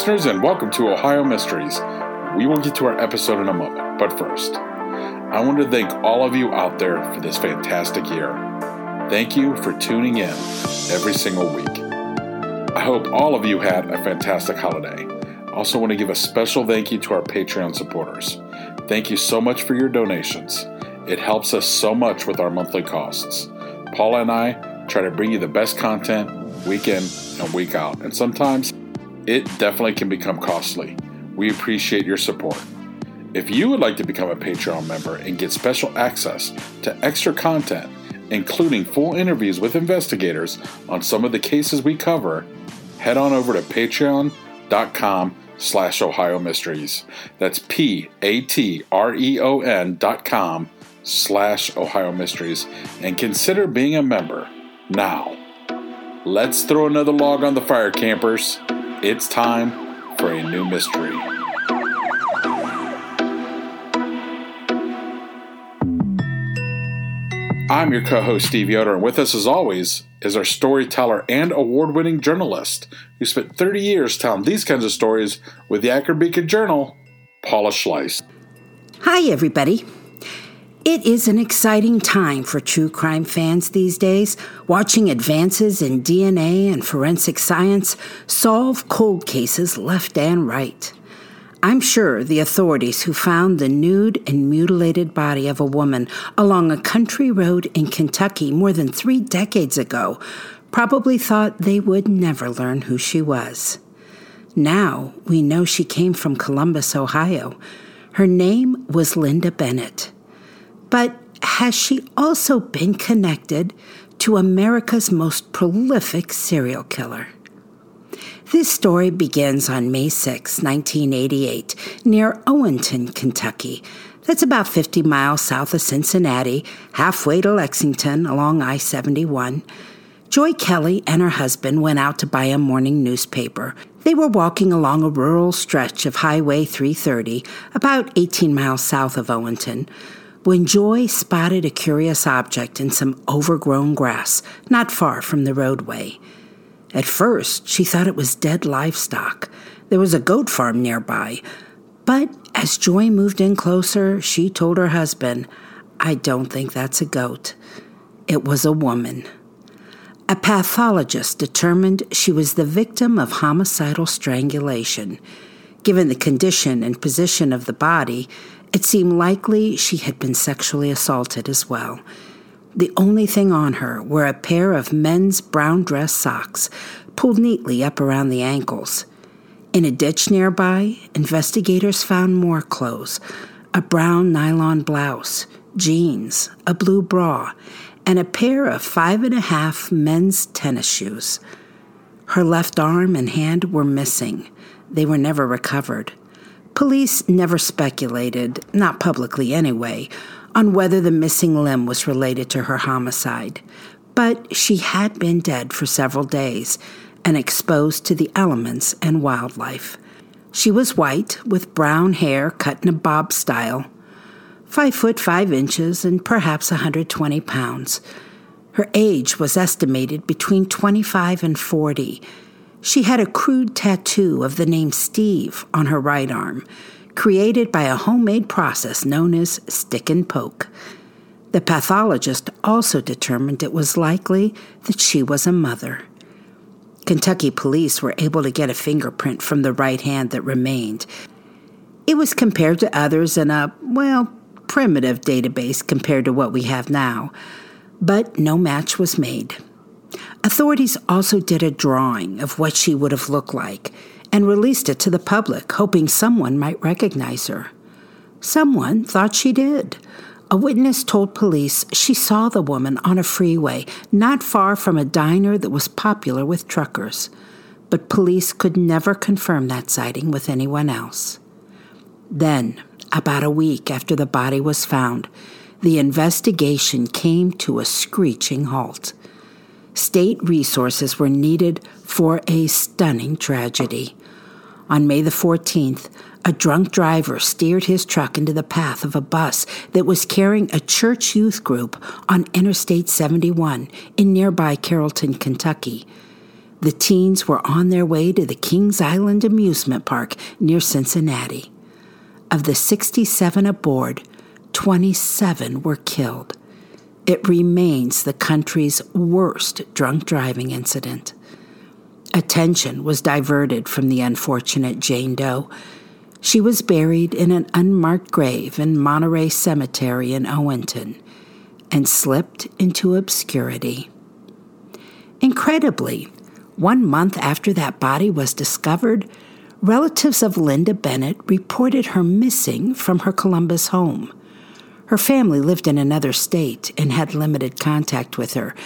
Listeners, and welcome to Ohio Mysteries. We will get to our episode in a moment, but first, I want to thank all of you out there for this fantastic year. Thank you for tuning in every single week. I hope all of you had a fantastic holiday. I also want to give a special thank you to our Patreon supporters. Thank you so much for your donations. It helps us so much with our monthly costs. Paula and I try to bring you the best content week in and week out, and sometimes it definitely can become costly. We appreciate your support. If you would like to become a Patreon member and get special access to extra content, including full interviews with investigators on some of the cases we cover, head on over to patreon.com slash Ohio Mysteries. That's P-A-T-R-E-O-N dot com slash Ohio Mysteries and consider being a member now. Let's throw another log on the fire, campers. It's time for a new mystery. I'm your co host, Steve Yoder, and with us, as always, is our storyteller and award winning journalist who spent 30 years telling these kinds of stories with the Akron Beacon Journal, Paula Schleis. Hi, everybody. It is an exciting time for true crime fans these days, watching advances in DNA and forensic science solve cold cases left and right. I'm sure the authorities who found the nude and mutilated body of a woman along a country road in Kentucky more than three decades ago probably thought they would never learn who she was. Now we know she came from Columbus, Ohio. Her name was Linda Bennett. But has she also been connected to America's most prolific serial killer? This story begins on May 6, 1988, near Owenton, Kentucky. That's about 50 miles south of Cincinnati, halfway to Lexington along I 71. Joy Kelly and her husband went out to buy a morning newspaper. They were walking along a rural stretch of Highway 330, about 18 miles south of Owenton, when Joy spotted a curious object in some overgrown grass not far from the roadway. At first, she thought it was dead livestock. There was a goat farm nearby. But as Joy moved in closer, she told her husband, I don't think that's a goat. It was a woman. A pathologist determined she was the victim of homicidal strangulation. Given the condition and position of the body, it seemed likely she had been sexually assaulted as well. The only thing on her were a pair of men's brown dress socks, pulled neatly up around the ankles. In a ditch nearby, investigators found more clothes a brown nylon blouse, jeans, a blue bra, and a pair of five and a half men's tennis shoes. Her left arm and hand were missing. They were never recovered. Police never speculated, not publicly anyway, on whether the missing limb was related to her homicide. But she had been dead for several days and exposed to the elements and wildlife. She was white, with brown hair cut in a bob style, five foot five inches and perhaps a 120 pounds. Her age was estimated between 25 and 40. She had a crude tattoo of the name Steve on her right arm, created by a homemade process known as stick and poke. The pathologist also determined it was likely that she was a mother. Kentucky police were able to get a fingerprint from the right hand that remained. It was compared to others in a, well, primitive database compared to what we have now, but no match was made. Authorities also did a drawing of what she would have looked like and released it to the public, hoping someone might recognize her. Someone thought she did. A witness told police she saw the woman on a freeway not far from a diner that was popular with truckers, but police could never confirm that sighting with anyone else. Then, about a week after the body was found, the investigation came to a screeching halt. State resources were needed for a stunning tragedy. On May the 14th, a drunk driver steered his truck into the path of a bus that was carrying a church youth group on Interstate 71 in nearby Carrollton, Kentucky. The teens were on their way to the Kings Island Amusement Park near Cincinnati. Of the 67 aboard, 27 were killed. It remains the country's worst drunk driving incident. Attention was diverted from the unfortunate Jane Doe she was buried in an unmarked grave in Monterey Cemetery in Owenton and slipped into obscurity. Incredibly, one month after that body was discovered, relatives of Linda Bennett reported her missing from her Columbus home. Her family lived in another state and had limited contact with her,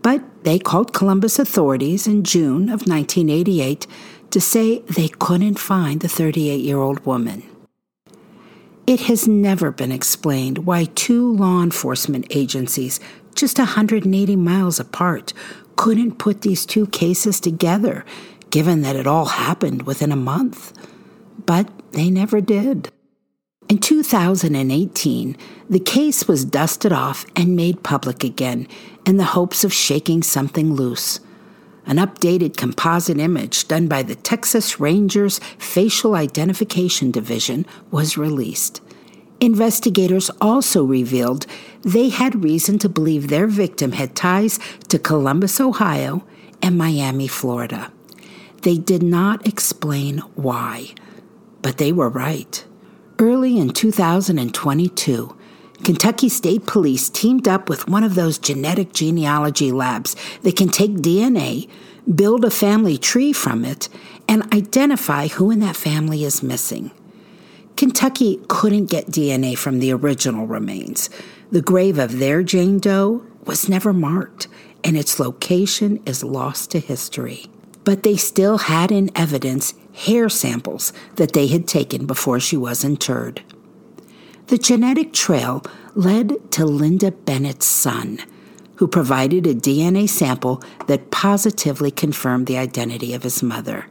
but they called Columbus authorities in June of 1988 to say they couldn't find the 38 year old woman. It has never been explained why two law enforcement agencies, just 180 miles apart, couldn't put these two cases together, given that it all happened within a month. But they never did. In 2018, the case was dusted off and made public again in the hopes of shaking something loose. An updated composite image done by the Texas Rangers Facial Identification Division was released. Investigators also revealed they had reason to believe their victim had ties to Columbus, Ohio, and Miami, Florida. They did not explain why, but they were right. Early in 2022, Kentucky State Police teamed up with one of those genetic genealogy labs that can take DNA, build a family tree from it, and identify who in that family is missing. Kentucky couldn't get DNA from the original remains. The grave of their Jane Doe was never marked, and its location is lost to history. But they still had in evidence hair samples that they had taken before she was interred. The genetic trail led to Linda Bennett's son, who provided a DNA sample that positively confirmed the identity of his mother.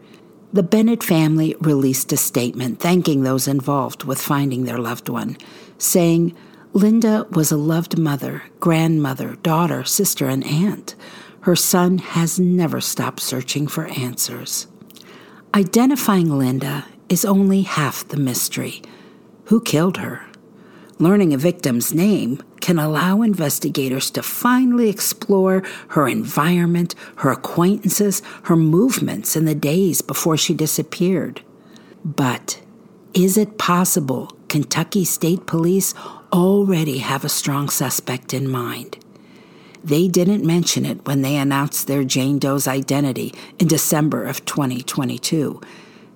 The Bennett family released a statement thanking those involved with finding their loved one, saying, Linda was a loved mother, grandmother, daughter, sister, and aunt. Her son has never stopped searching for answers. Identifying Linda is only half the mystery. Who killed her? Learning a victim's name can allow investigators to finally explore her environment, her acquaintances, her movements in the days before she disappeared. But is it possible Kentucky State Police already have a strong suspect in mind? They didn't mention it when they announced their Jane Doe's identity in December of 2022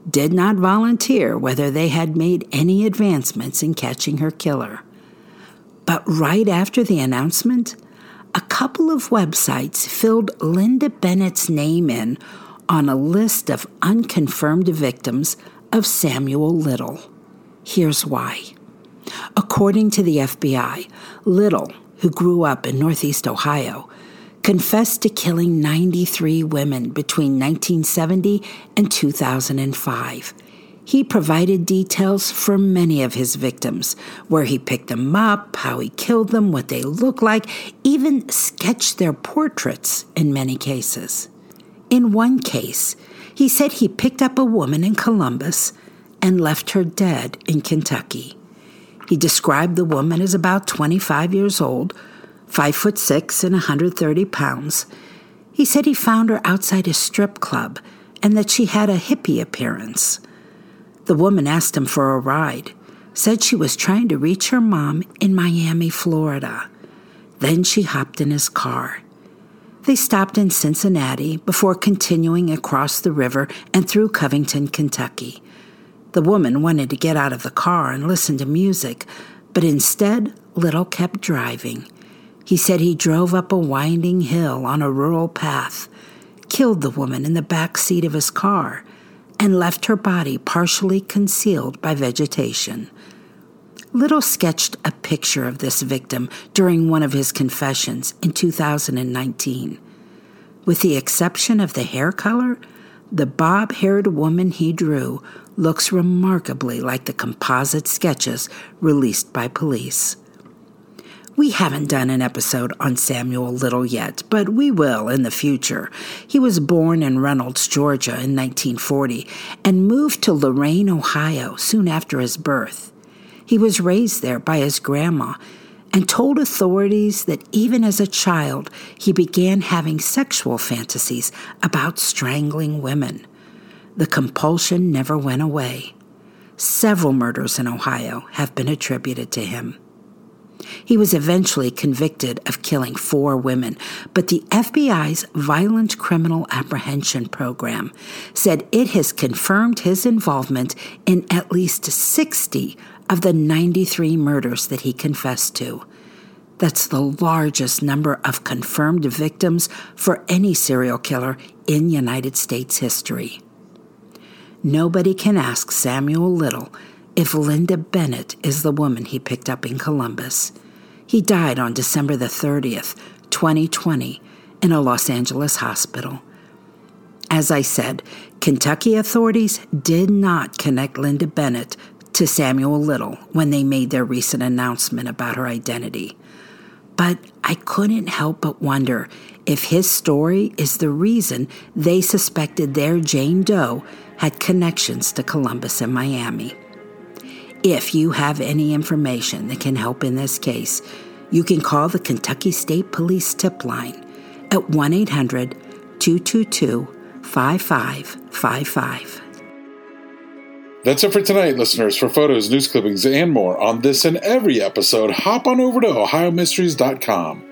did not volunteer whether they had made any advancements in catching her killer. But right after the announcement, a couple of websites filled Linda Bennett's name in on a list of unconfirmed victims of Samuel Little. Here's why. According to the FBI, Little, who grew up in Northeast Ohio, confessed to killing 93 women between 1970 and 2005. He provided details for many of his victims, where he picked them up, how he killed them, what they looked like, even sketched their portraits in many cases. In one case, he said he picked up a woman in Columbus and left her dead in Kentucky. He described the woman as about 25 years old, 5 foot 6 and 130 pounds. He said he found her outside a strip club and that she had a hippie appearance. The woman asked him for a ride, said she was trying to reach her mom in Miami, Florida. Then she hopped in his car. They stopped in Cincinnati before continuing across the river and through Covington, Kentucky. The woman wanted to get out of the car and listen to music, but instead, Little kept driving. He said he drove up a winding hill on a rural path, killed the woman in the back seat of his car, and left her body partially concealed by vegetation. Little sketched a picture of this victim during one of his confessions in 2019. With the exception of the hair color, the bob haired woman he drew looks remarkably like the composite sketches released by police. We haven't done an episode on Samuel Little yet, but we will in the future. He was born in Reynolds, Georgia in 1940 and moved to Lorain, Ohio soon after his birth. He was raised there by his grandma and told authorities that even as a child, he began having sexual fantasies about strangling women. The compulsion never went away. Several murders in Ohio have been attributed to him. He was eventually convicted of killing four women, but the FBI's Violent Criminal Apprehension Program said it has confirmed his involvement in at least 60 of the 93 murders that he confessed to. That's the largest number of confirmed victims for any serial killer in United States history. Nobody can ask Samuel Little if Linda Bennett is the woman he picked up in Columbus. He died on December the 30th, 2020, in a Los Angeles hospital. As I said, Kentucky authorities did not connect Linda Bennett to Samuel Little when they made their recent announcement about her identity. But I couldn't help but wonder if his story is the reason they suspected their Jane Doe had connections to Columbus and Miami. If you have any information that can help in this case, you can call the Kentucky State Police tip line at 1 800 222 5555. That's it for tonight, listeners. For photos, news clippings, and more on this and every episode, hop on over to OhioMysteries.com.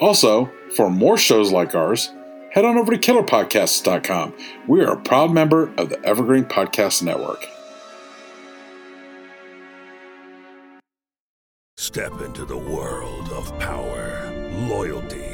Also, for more shows like ours, head on over to KillerPodcasts.com. We are a proud member of the Evergreen Podcast Network. Step into the world of power, loyalty,